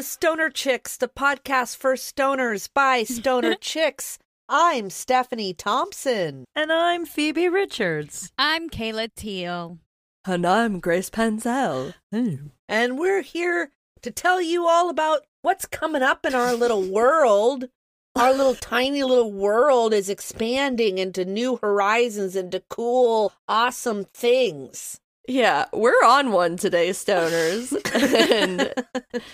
Welcome to Stoner Chicks, the podcast for stoners by stoner chicks. I'm Stephanie Thompson. And I'm Phoebe Richards. I'm Kayla Teal. And I'm Grace Panzel. And we're here to tell you all about what's coming up in our little world. Our little tiny little world is expanding into new horizons, into cool, awesome things. Yeah, we're on one today, stoners. and,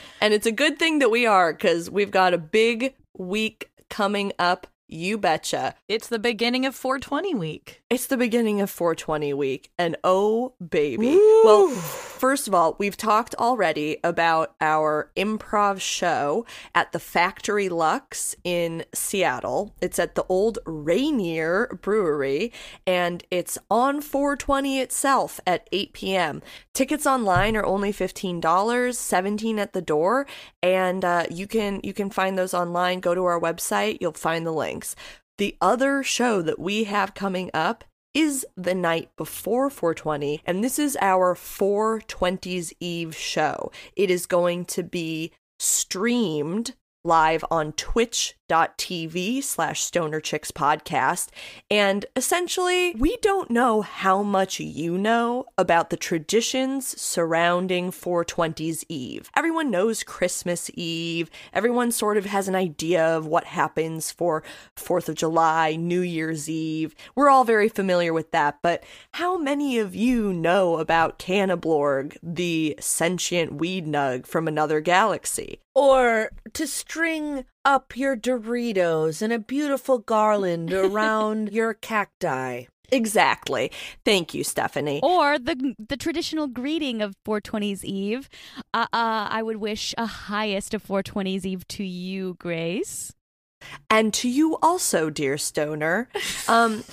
and it's a good thing that we are because we've got a big week coming up you betcha. It's the beginning of 420 week. It's the beginning of 420 week. And oh, baby. Woo! Well, first of all, we've talked already about our improv show at the Factory Luxe in Seattle. It's at the old Rainier Brewery, and it's on 420 itself at 8 p.m. Tickets online are only $15, 17 at the door, and uh, you can you can find those online. Go to our website, you'll find the links. The other show that we have coming up is the night before 420, and this is our 420s Eve show. It is going to be streamed live on twitch.tv slash stoner chicks podcast. And essentially we don't know how much you know about the traditions surrounding 420's eve. Everyone knows christmas eve. Everyone sort of has an idea of what happens for 4th of july new year's eve. We're all very familiar with that but how many of you know about Cannablorg, the sentient weed nug from another galaxy? Or to string up your Doritos in a beautiful garland around your cacti. Exactly. Thank you, Stephanie. Or the the traditional greeting of 420's Eve. Uh, uh, I would wish a highest of 420's Eve to you, Grace. And to you also, dear stoner. Um,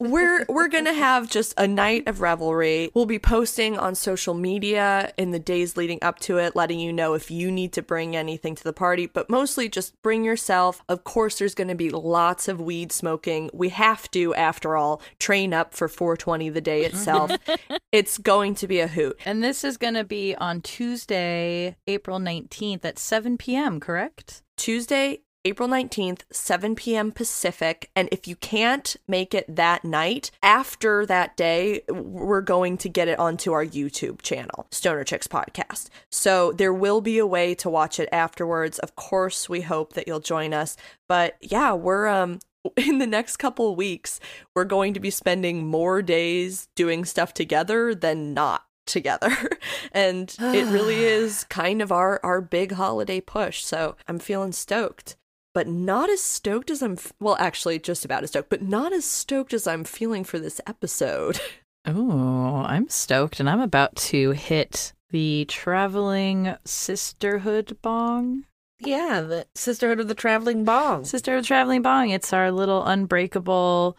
we're we're gonna have just a night of revelry. We'll be posting on social media in the days leading up to it, letting you know if you need to bring anything to the party, but mostly just bring yourself. Of course, there's gonna be lots of weed smoking. We have to, after all, train up for 420 the day itself. it's going to be a hoot. And this is gonna be on Tuesday, April 19th at 7 p.m., correct? Tuesday, April 19th, 7 p.m. Pacific. And if you can't make it that night, after that day, we're going to get it onto our YouTube channel, Stoner Chicks Podcast. So there will be a way to watch it afterwards. Of course, we hope that you'll join us. But yeah, we're um in the next couple weeks, we're going to be spending more days doing stuff together than not together and it really is kind of our our big holiday push so i'm feeling stoked but not as stoked as I'm. F- well, actually, just about as stoked, but not as stoked as I'm feeling for this episode. Oh, I'm stoked, and I'm about to hit the traveling sisterhood bong. Yeah, the Sisterhood of the Traveling Bong. Sisterhood of the Traveling Bong. It's our little unbreakable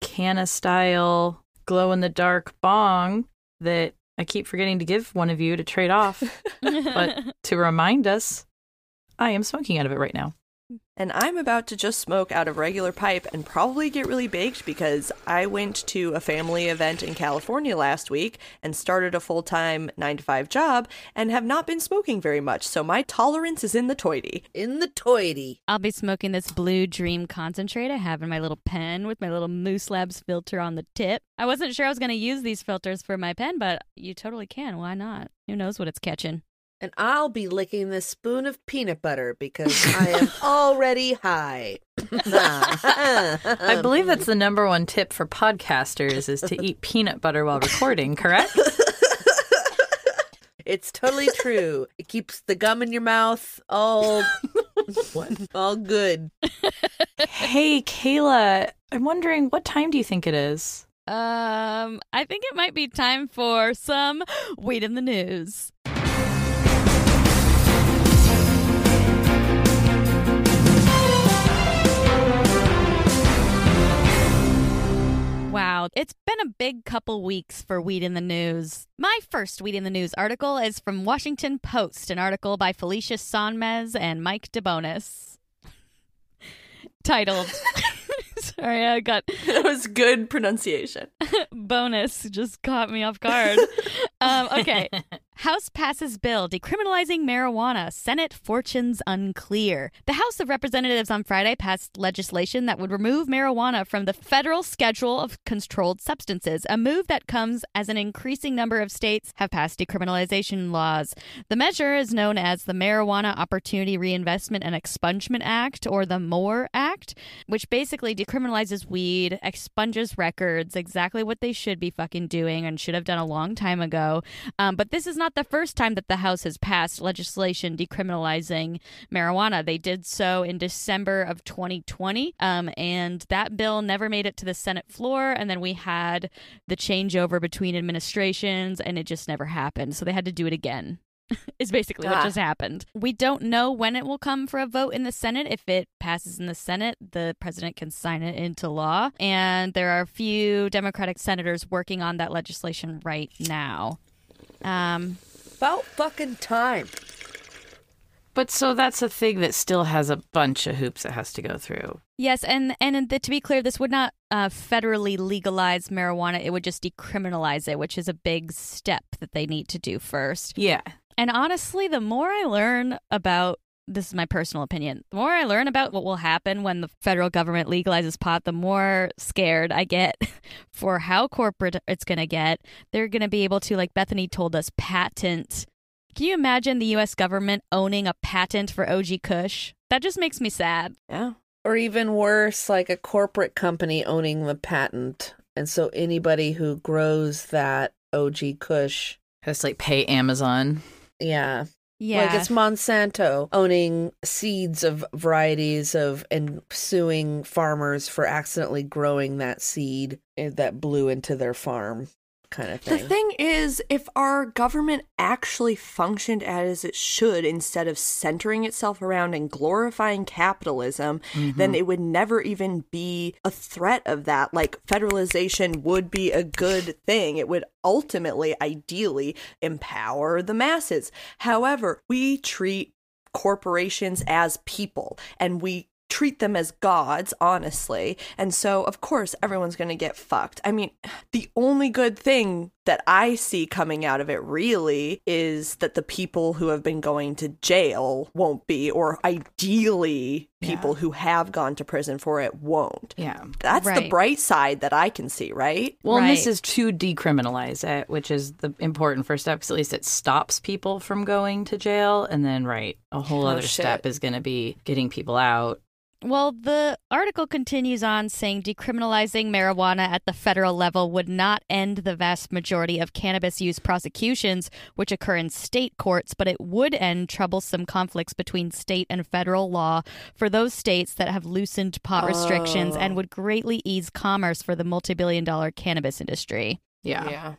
canna style glow in the dark bong that I keep forgetting to give one of you to trade off. but to remind us, I am smoking out of it right now. And I'm about to just smoke out of regular pipe and probably get really baked because I went to a family event in California last week and started a full time 9 to 5 job and have not been smoking very much. So my tolerance is in the toity. In the toity. I'll be smoking this blue dream concentrate I have in my little pen with my little Moose Labs filter on the tip. I wasn't sure I was going to use these filters for my pen, but you totally can. Why not? Who knows what it's catching? And I'll be licking this spoon of peanut butter because I am already high. I believe that's the number one tip for podcasters is to eat peanut butter while recording, correct? it's totally true. It keeps the gum in your mouth all all good. Hey, Kayla, I'm wondering what time do you think it is? Um, I think it might be time for some weed in the news. It's been a big couple weeks for Weed in the News. My first Weed in the News article is from Washington Post, an article by Felicia Sonmez and Mike DeBonis. Titled Sorry, I got that was good pronunciation. bonus just caught me off guard. um, okay, House passes bill decriminalizing marijuana. Senate fortunes unclear. The House of Representatives on Friday passed legislation that would remove marijuana from the federal schedule of controlled substances, a move that comes as an increasing number of states have passed decriminalization laws. The measure is known as the Marijuana Opportunity Reinvestment and Expungement Act, or the MORE Act, which basically decriminalizes weed, expunges records, exactly what they should be fucking doing and should have done a long time ago. Um, but this is not the first time that the House has passed legislation decriminalizing marijuana. They did so in December of 2020, um, and that bill never made it to the Senate floor. And then we had the changeover between administrations, and it just never happened. So they had to do it again. is basically what Ah. just happened. We don't know when it will come for a vote in the Senate. If it passes in the Senate, the president can sign it into law. And there are a few Democratic senators working on that legislation right now. Um, About fucking time. But so that's a thing that still has a bunch of hoops it has to go through. yes, and and the, to be clear, this would not uh, federally legalize marijuana. It would just decriminalize it, which is a big step that they need to do first. Yeah. And honestly, the more I learn about this is my personal opinion. The more I learn about what will happen when the federal government legalizes pot, the more scared I get for how corporate it's going to get. They're going to be able to, like Bethany told us, patent. Can you imagine the U.S. government owning a patent for OG Kush? That just makes me sad. Yeah. Or even worse, like a corporate company owning the patent. And so anybody who grows that OG Kush, Has to like pay Amazon. yeah. Yeah. Like it's Monsanto owning seeds of varieties of and suing farmers for accidentally growing that seed eh, that blew into their farm kind of The thing. thing is, if our government actually functioned as it should instead of centering itself around and glorifying capitalism, then mm-hmm. it would never even be a threat of that. Like, federalization would be a good thing. It would ultimately, ideally, empower the masses. However, we treat corporations as people and we treat them as gods, honestly. And so, of course, everyone's going to get fucked. I mean, the only good thing that I see coming out of it really is that the people who have been going to jail won't be, or ideally, people who have gone to prison for it won't. Yeah. That's the bright side that I can see, right? Well, and this is to decriminalize it, which is the important first step because at least it stops people from going to jail. And then, right, a whole Oh, other shit. step is going to be getting people out. Well, the article continues on saying decriminalizing marijuana at the federal level would not end the vast majority of cannabis use prosecutions, which occur in state courts, but it would end troublesome conflicts between state and federal law for those states that have loosened pot restrictions and would greatly ease commerce for the multi billion dollar cannabis industry. Yeah. Yeah.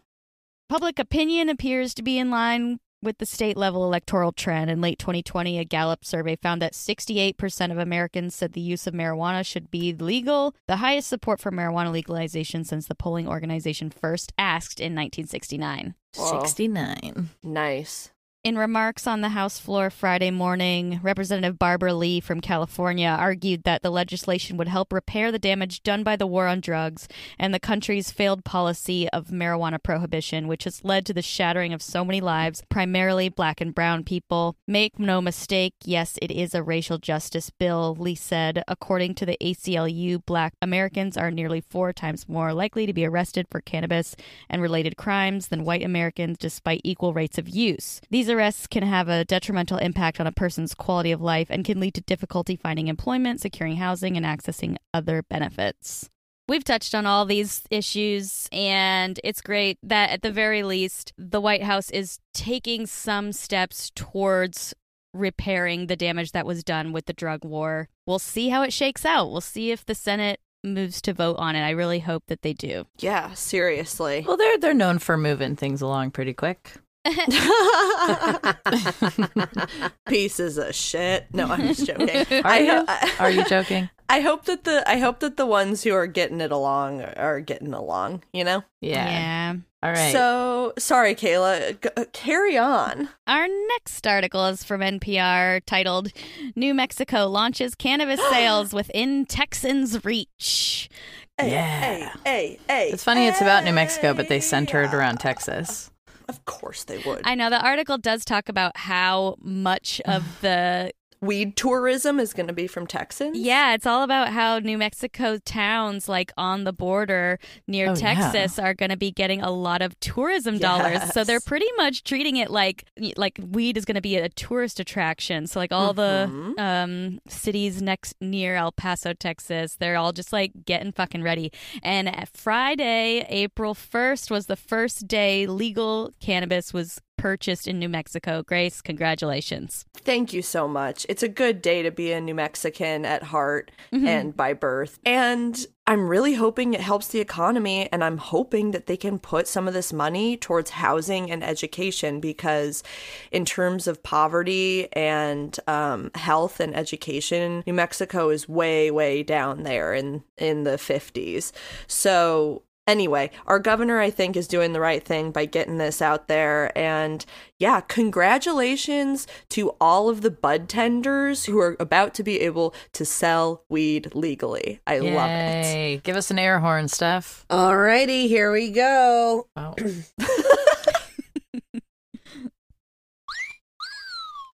Public opinion appears to be in line with the state level electoral trend. In late 2020, a Gallup survey found that 68% of Americans said the use of marijuana should be legal, the highest support for marijuana legalization since the polling organization first asked in 1969. Whoa. 69. Nice. In remarks on the House floor Friday morning, Representative Barbara Lee from California argued that the legislation would help repair the damage done by the war on drugs and the country's failed policy of marijuana prohibition, which has led to the shattering of so many lives, primarily black and brown people. Make no mistake, yes, it is a racial justice bill, Lee said. According to the ACLU, black Americans are nearly four times more likely to be arrested for cannabis and related crimes than white Americans despite equal rates of use. These arrests can have a detrimental impact on a person's quality of life and can lead to difficulty finding employment, securing housing, and accessing other benefits. We've touched on all these issues, and it's great that at the very least, the White House is taking some steps towards repairing the damage that was done with the drug war. We'll see how it shakes out. We'll see if the Senate moves to vote on it. I really hope that they do. Yeah, seriously. Well, they're they're known for moving things along pretty quick. Pieces of shit. No, I'm just joking. Are I, you? I, Are you joking? I hope that the I hope that the ones who are getting it along are getting along. You know. Yeah. All right. So sorry, Kayla. G- uh, carry on. Our next article is from NPR titled New Mexico Launches Cannabis Sales Within Texans' Reach. Hey, Yeah. Hey, hey, hey. it's funny it's about New Mexico, but they center it around Texas. Of course they would. I know the article does talk about how much of the Weed tourism is going to be from Texans. Yeah, it's all about how New Mexico towns like on the border near Oh, yeah. Texas are going to be getting a lot of tourism dollars. So they're pretty much treating it like like weed is going to be a tourist attraction. So like all Mhm. the um cities next near El Paso, Texas, they're all just like getting fucking ready. And Friday, April 1st was the first day legal cannabis was purchased in New Mexico. Grace, congratulations. Thank you so much. It's a good day to be a New Mexican at heart Mm-hmm. and by birth. And I'm really hoping it helps the economy. And I'm hoping that they can put some of this money towards housing and education because, in terms of poverty and um, health and education, New Mexico is way, way down there in, in the 50s. So, Anyway, our governor, I think, is doing the right thing by getting this out there. And yeah, congratulations to all of the bud tenders who are about to be able to sell weed legally. I love it. Yay. Give us an air horn, Steph. Alrighty, here we go. Wow.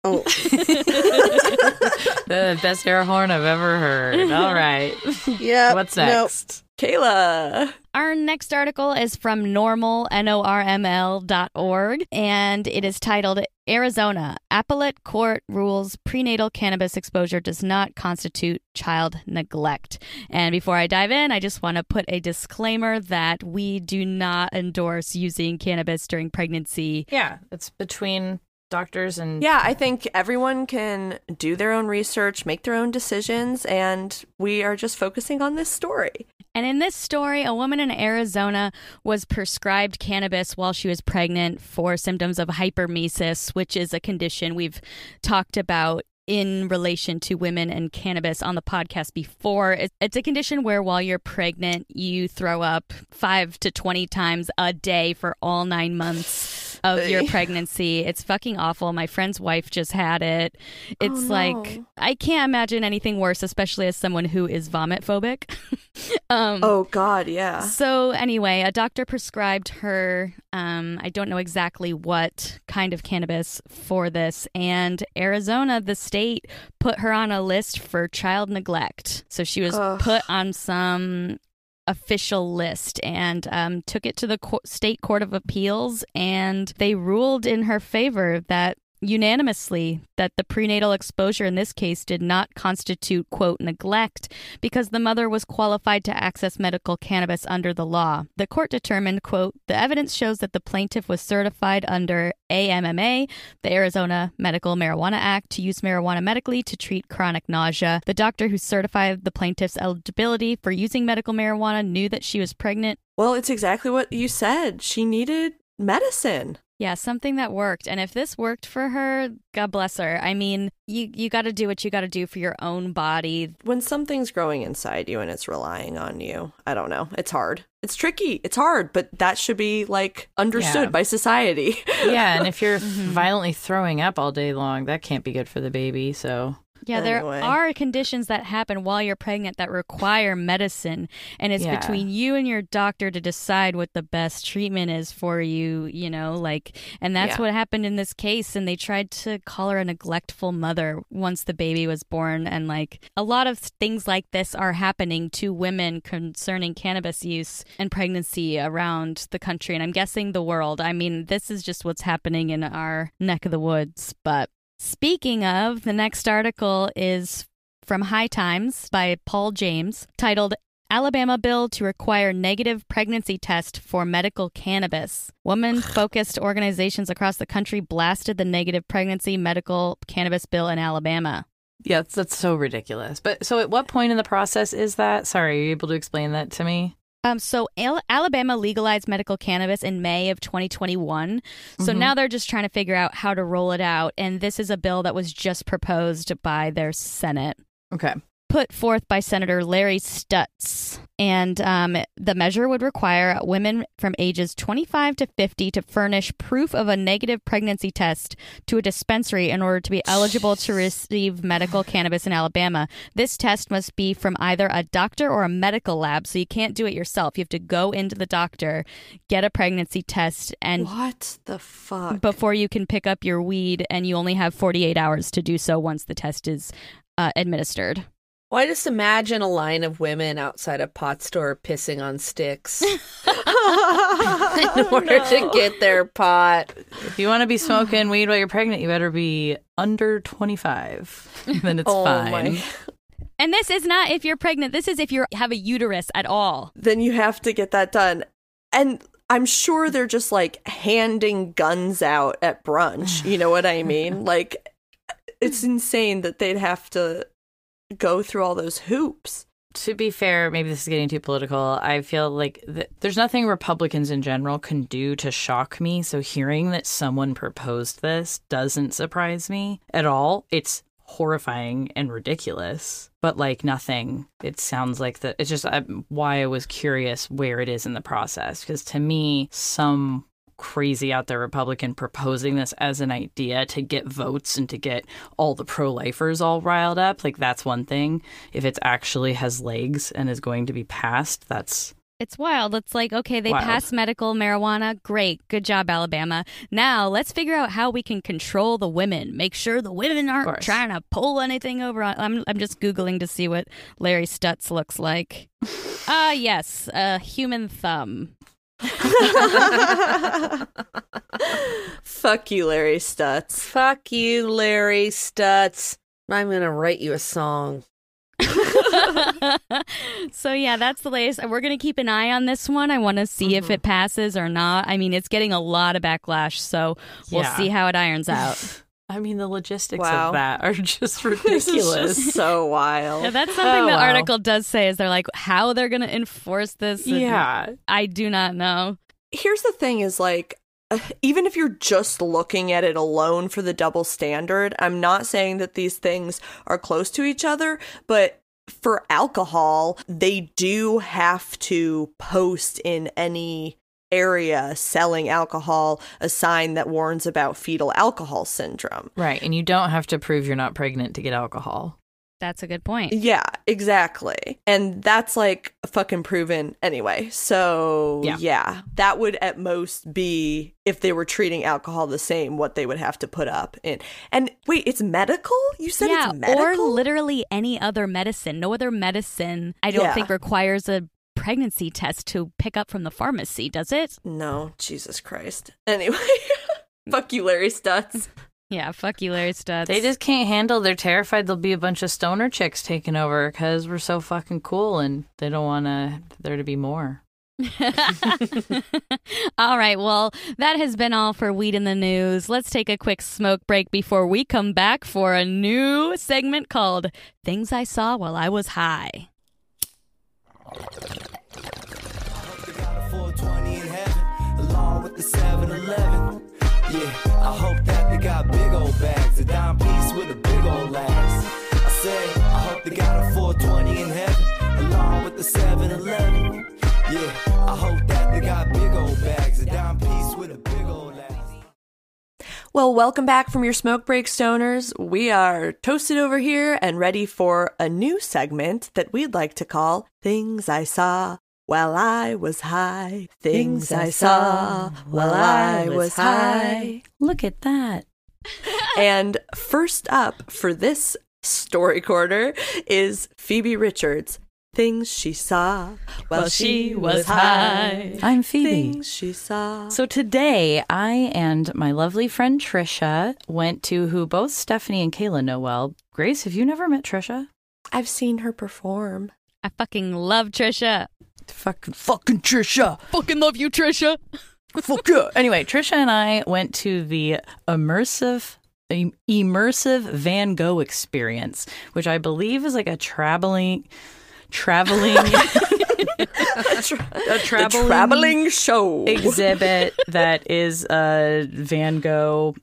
Oh, the best air horn I've ever heard. All right. yeah. What's nope. Next? Kayla. Our next article is from normal, N-O-R-M-L dot org, and it is titled Arizona. Appellate Court rules prenatal cannabis exposure does not constitute child neglect. And before I dive in, I just want to put a disclaimer that we do not endorse using cannabis during pregnancy. Yeah, it's between doctors and Yeah, I think everyone can do their own research, make their own decisions, and we are just focusing on this story. And in this story, a woman in Arizona was prescribed cannabis while she was pregnant for symptoms of hyperemesis, which is a condition we've talked about in relation to women and cannabis on the podcast before. It's a condition where while you're pregnant, you throw up five to 20 times a day for all nine months of your pregnancy. It's fucking awful. My friend's wife just had it. It's Oh, like. I can't imagine anything worse, especially as someone who is vomit phobic. um, Oh, God, yeah. so anyway, a doctor prescribed her. Um, I don't know exactly what kind of cannabis for this, and Arizona, the state, put her on a list for child neglect. So she was Ugh. put on some official list and um, took it to the co- state court of appeals, and they ruled in her favor that unanimously that the prenatal exposure in this case did not constitute quote neglect because the mother was qualified to access medical cannabis under the law. The court determined, quote, the evidence shows that the plaintiff was certified under AMMA, the Arizona Medical Marijuana Act, to use marijuana medically to treat chronic nausea. The doctor who certified the plaintiff's eligibility for using medical marijuana knew that she was pregnant. Well, it's exactly what you said. She needed medicine. Yeah, something that worked. And if this worked for her, God bless her. I mean, you you got to do what you got to do for your own body. When something's growing inside you and it's relying on you, I don't know. It's hard. It's tricky. It's hard, but that should be like understood Yeah. by society. yeah, and if you're Mm-hmm. violently throwing up all day long, that can't be good for the baby. So Yeah, there are conditions that happen while you're pregnant that require medicine, and it's Yeah. between you and your doctor to decide what the best treatment is for you, you know, like, and that's Yeah. what happened in this case. And they tried to call her a neglectful mother once the baby was born. And like, a lot of things like this are happening to women concerning cannabis use and pregnancy around the country. And I'm guessing the world. I mean, this is just what's happening in our neck of the woods, but. Speaking of, the next article is from High Times by Paul James, titled Alabama Bill to Require Negative Pregnancy Test for Medical Cannabis. Woman focused organizations across the country blasted the negative pregnancy medical cannabis bill in Alabama. yeah, that's, that's so ridiculous. But so at what point in the process is that? Sorry, are you able to explain that to me? Um, so Al- Alabama legalized medical cannabis in May of 2021. So Mhm. now they're just trying to figure out how to roll it out. And this is a bill that was just proposed by their Senate. Okay. Put forth by Senator Larry Stutts. And um, the measure would require women from ages 25 to 50 to furnish proof of a negative pregnancy test to a dispensary in order to be eligible to receive medical cannabis in Alabama. This test must be from either a doctor or a medical lab, so you can't do it yourself. You have to go into the doctor, get a pregnancy test, and What the fuck? before you can pick up your weed, and you only have 48 hours to do so once the test is uh, administered. Well, I just imagine a line of women outside a pot store pissing on sticks in order to get their pot. If you want to be smoking weed while you're pregnant, you better be under 25. then it's Oh fine. my. And this is not if you're pregnant. This is if you have a uterus at all. Then you have to get that done. And I'm sure they're just like handing guns out at brunch. You know what I mean? Like, it's insane that they'd have to go through all those hoops. To be fair, maybe this is getting too political. I feel like th- there's nothing Republicans in general can do to shock me. So hearing that someone proposed this doesn't surprise me at all. It's horrifying and ridiculous, but like nothing. It sounds like that. It's just uh, why I was curious where it is in the process. Because to me, some crazy out there Republican proposing this as an idea to get votes and to get all the pro lifers all riled up, like that's one thing. If it actually has legs and is going to be passed, that's It's wild. It's like, okay, they Wild. passed medical marijuana. Great. Good job, Alabama. Now let's figure out how we can control the women. Make sure the women aren't trying to pull anything over. On, I'm, I'm just Googling to see what Larry Stutts looks like. Ah, yes. A human thumb. Fuck you, Larry Stutts. Fuck you, Larry Stutts. I'm going to write you a song. so yeah, that's the latest. We're gonna keep an eye on this one. I want to see if mm-hmm. it passes or not. I mean, it's getting a lot of backlash, so we'll Yeah. see how it irons out. I mean the logistics Wow. of that are just ridiculous. just so wild. Yeah, that's something Oh, the wow. article does say. Is they're like how they're gonna enforce this? yeah. I do not know. here's the thing is like uh, even if you're just looking at it alone for the double standard i'm not saying that these things are close to each other but for alcohol they do have to post in any area selling alcohol a sign that warns about fetal alcohol syndrome Right. And you don't have to prove you're not pregnant to get alcohol. That's a good point. yeah exactly and that's like fucking proven anyway so Yeah. yeah that would at most be if they were treating alcohol the same what they would have to put up in and wait it's medical you said yeah, it's medical or literally any other medicine. No other medicine I don't Yeah. think requires a pregnancy test to pick up from the pharmacy, does it? no jesus christ anyway fuck you larry stutts Yeah, fuck you, Larry Stutts. They just can't handle. They're terrified there'll be a bunch of stoner chicks taking over because we're so fucking cool, and they don't want to there to be more. all right, well, that has been all for Weed in the News. Let's take a quick smoke break before we come back for a new segment called Things I Saw While I Was High. They got a 420 in heaven, along with the 7 Eleven. Yeah, I hope that they got big old bags, a dime piece with a big old last. I say, I hope they got a 420 in heaven, along with the 7 Eleven. Yeah, I hope that they got big old bags, a dime piece with a big old. Well, welcome back from your smoke break, stoners. We are toasted over here and ready for a new segment that we'd like to call Things I Saw While I Was High. Things I Saw While I Was High. Look at that. And first up for this story quarter is Phoebe Richards. Things she saw while, she was high. I'm Phoebe. Things she saw. So today, I and my lovely friend Trisha went to who both Stephanie and Kayla know well. Grace, have you never met Trisha? I've seen her perform. I fucking love Trisha. Fucking fucking Trisha. Fucking love you, Trisha. Fuck yeah. Anyway, Trisha and I went to the immersive immersive Van Gogh experience, which I believe is like a traveling traveling a The traveling, traveling show. exhibit that is a Van Gogh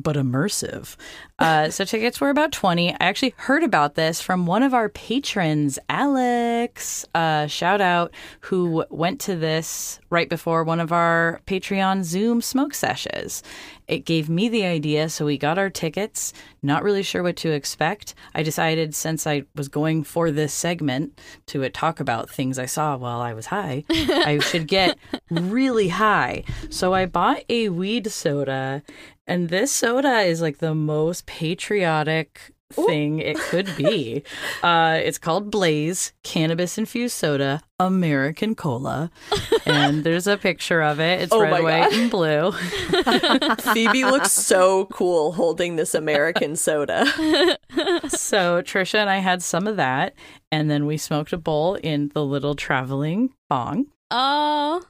but immersive. Uh, so tickets were about 20. I actually heard about this from one of our patrons, Alex. Uh, shout out, who went to this right before one of our Patreon Zoom smoke sessions. It gave me the idea, so we got our tickets, not really sure what to expect. I decided since I was going for this segment to uh, talk about things I saw while I was high, I should get really high. So I bought a weed soda, and this soda is like the most patriotic thing it could be. Uh, it's called Blaze Cannabis Infused Soda American Cola, and there's a picture of it. It's Oh red, white, God. and blue. Phoebe looks so cool holding this American soda. So Trisha and I had some of that, and then we smoked a bowl in the little traveling bong. Oh,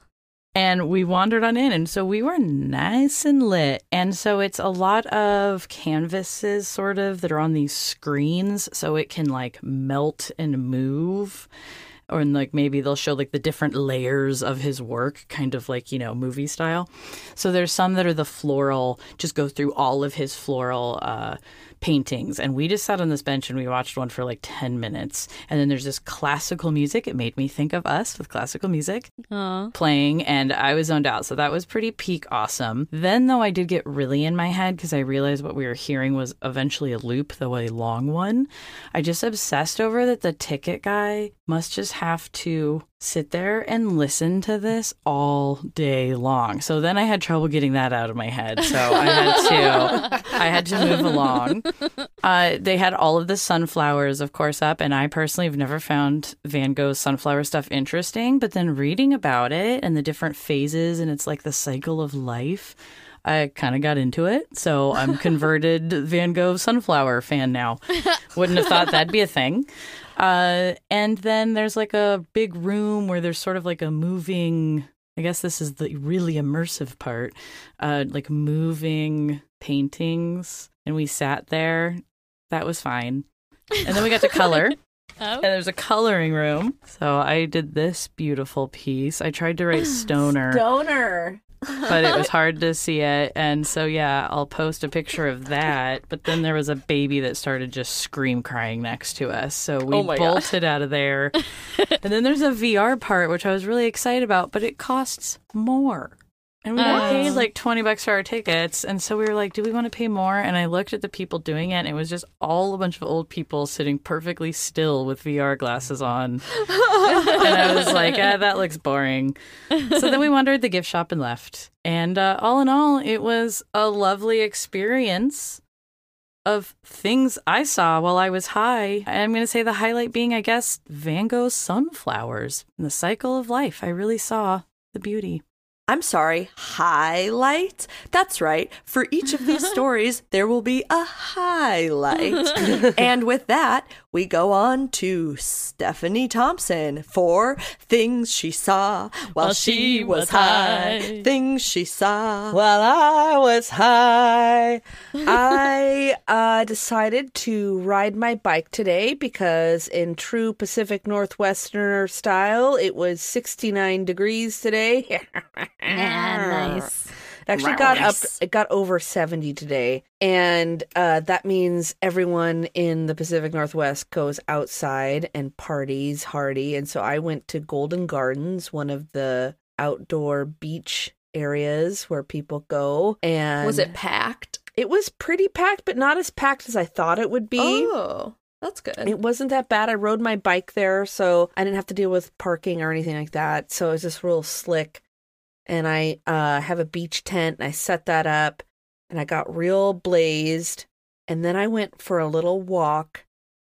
and we wandered on in and so we were nice and lit. And so it's a lot of canvases sort of that are on these screens so it can like melt and move. Or like maybe they'll show like the different layers of his work kind of like you know movie style. So there's some that are the floral just go through all of his floral uh paintings and we just sat on this bench and we watched one for like 10 minutes and then there's this classical music it made me think of us with classical music oh. playing and I was zoned out. So that was pretty peak awesome. Then, though, I did get really in my head because I realized what we were hearing was eventually a loop, though a long one. I just obsessed over that the ticket guy must just have to sit there and listen to this all day long. So then I had trouble getting that out of my head. So I had to I had to move along. Uh, they had all of the sunflowers, of course, up, and I personally have never found Van Gogh's sunflower stuff interesting. But then reading about it and the different phases, and it's like the cycle of life. I kind of got into it, so I'm converted Van Gogh sunflower fan now. Wouldn't have thought that'd be a thing. Uh, and then there's like a big room where there's sort of like a moving. I guess this is the really immersive part, uh, like moving paintings, and we sat there. That was fine. And then we got to color. Oh. And there's a coloring room. So I did this beautiful piece. I tried to write stoner, Donor. But it was hard to see it. And so, yeah, I'll post a picture of that. But then there was a baby that started just scream crying next to us. So we Oh my God. bolted out of there. and then there's a VR part, which I was really excited about, but it costs more. And we got Oh. paid like 20 bucks for our tickets. And so we were like, do we want to pay more? And I looked at the people doing it, and it was just all a bunch of old people sitting perfectly still with VR glasses on. and I was like, ah, that looks boring. So then we wandered the gift shop and left. And uh, all in all, it was a lovely experience of things I saw while I was high. I'm going to say the highlight being, I guess, Van Gogh's sunflowers and the cycle of life. I really saw the beauty. I'm sorry, highlight? That's right. For each of these stories, there will be a highlight. and with that, we go on to Stephanie Thompson for Things She Saw While, While She Was High. High. Things She Saw. While I was high, I uh, decided to ride my bike today because, in true Pacific Northwesterner style, it was 69 degrees today. Yeah, nice. It actually got up it got over 70 today and uh, that means everyone in the pacific northwest goes outside and parties hardy and so i went to golden gardens one of the outdoor beach areas where people go and Was it packed? it was pretty packed but not as packed as i thought it would be Oh, that's good. it wasn't that bad. I rode my bike there, so I didn't have to deal with parking or anything like that. So it was just real slick. And I uh, have a beach tent, and I set that up, and I got real blazed. And then I went for a little walk,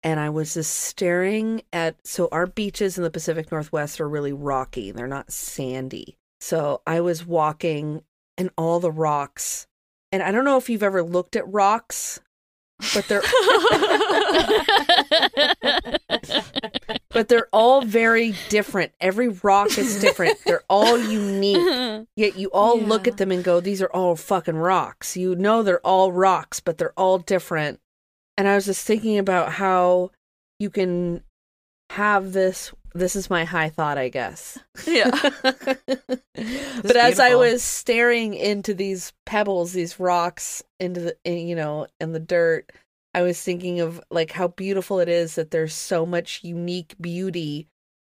and I was just staring at. So our beaches in the Pacific Northwest are really rocky; they're not sandy. So I was walking, and all the rocks. And I don't know if you've ever looked at rocks, but they're but they're all very different. Every rock is different. They're all unique. Yet you all look at them and go, "These are all fucking rocks." You know they're all rocks, but they're all different. And I was just thinking about how you can have this this is my high thought, I guess. Yeah. but as I was staring into these pebbles, these rocks, into the you know, in the dirt, I was thinking of like how beautiful it is that there's so much unique beauty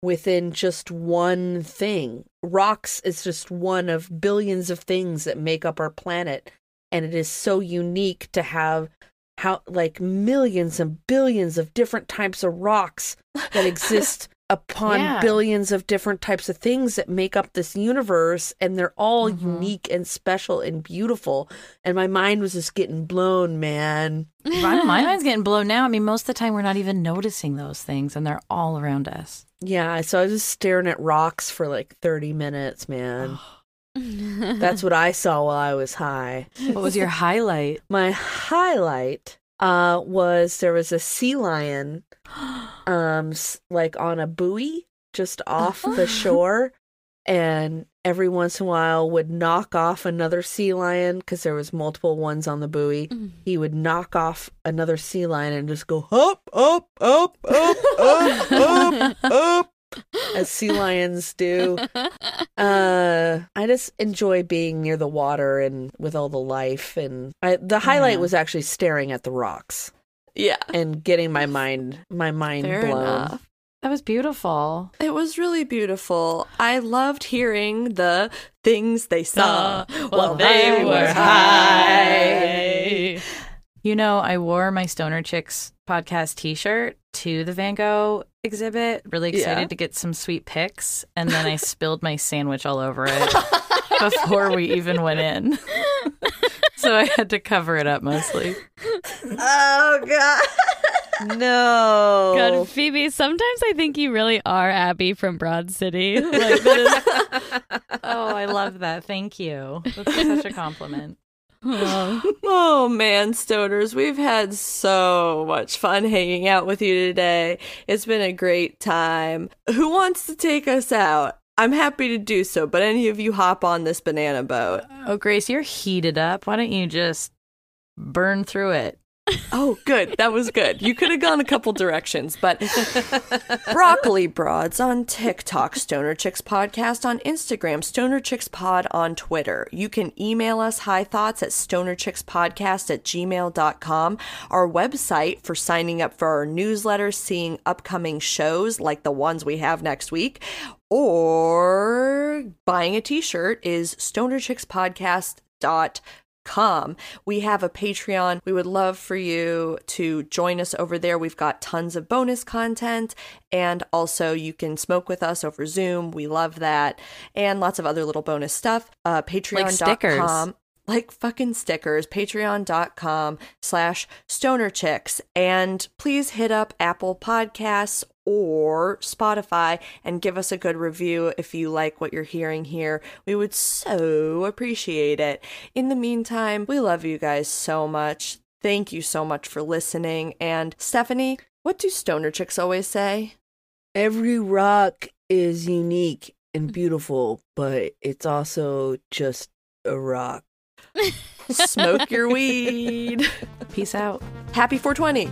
within just one thing. Rocks is just one of billions of things that make up our planet, and it is so unique to have how like millions and billions of different types of rocks that exist upon Yeah. billions of different types of things that make up this universe and they're all Mhm. unique and special and beautiful and my mind was just getting blown man My my mind's getting blown now. I mean, most of the time we're not even noticing those things, and they're all around us. yeah so i was just staring at rocks for like 30 minutes man that's what i saw while i was high What was your highlight? my highlight uh was there was a sea lion um like on a buoy just off the shore and every once in a while would knock off another sea lion because there was multiple ones on the buoy. He would knock off another sea lion and just go up up up up up up up as sea lions do uh i just enjoy being near the water and with all the life and I, the highlight Yeah. was actually staring at the rocks yeah. and getting my mind my mind Fair blown enough. That was beautiful. It was really beautiful. I loved hearing the things they saw while they were high. You know, I wore my Stoner Chicks podcast T-shirt to the Van Gogh exhibit. Really excited Yeah. to get some sweet pics, and then I spilled my sandwich all over it before we even went in. so I had to cover it up mostly. Oh god. no God, Phoebe, sometimes I think you really are Abby from Broad City. Like, that is- Oh, I love that. Thank you. That's such a compliment. oh. Man, stoners, we've had so much fun hanging out with you today. It's been a great time. Who wants to take us out? I'm happy to do so, but any of you hop on this banana boat. Oh, Grace, you're heated up. Why don't you just burn through it? Oh, good. That was good. You could have gone a couple directions, but Broccoli Broads on TikTok, Stoner Chicks Podcast on Instagram, Stoner Chicks Pod on Twitter. You can email us high thoughts at stonerchickspodcast at gmail.com. Our website for signing up for our newsletter, seeing upcoming shows like the ones we have next week, or buying a t-shirt is stonerchickspodcast.com We have a Patreon. We would love for you to join us over there. We've got tons of bonus content and also you can smoke with us over Zoom. We love that. And lots of other little bonus stuff. Uh patreon.com stickers. Like fucking stickers patreon.com slash stoner chicks. And please hit up apple podcasts or spotify and give us a good review if you like what you're hearing here. We would so appreciate it. In the meantime we love you guys so much. Thank you so much for listening. And stephanie what do stoner chicks always say? Every rock is unique and beautiful but it's also just a rock smoke your weed Peace out. happy 420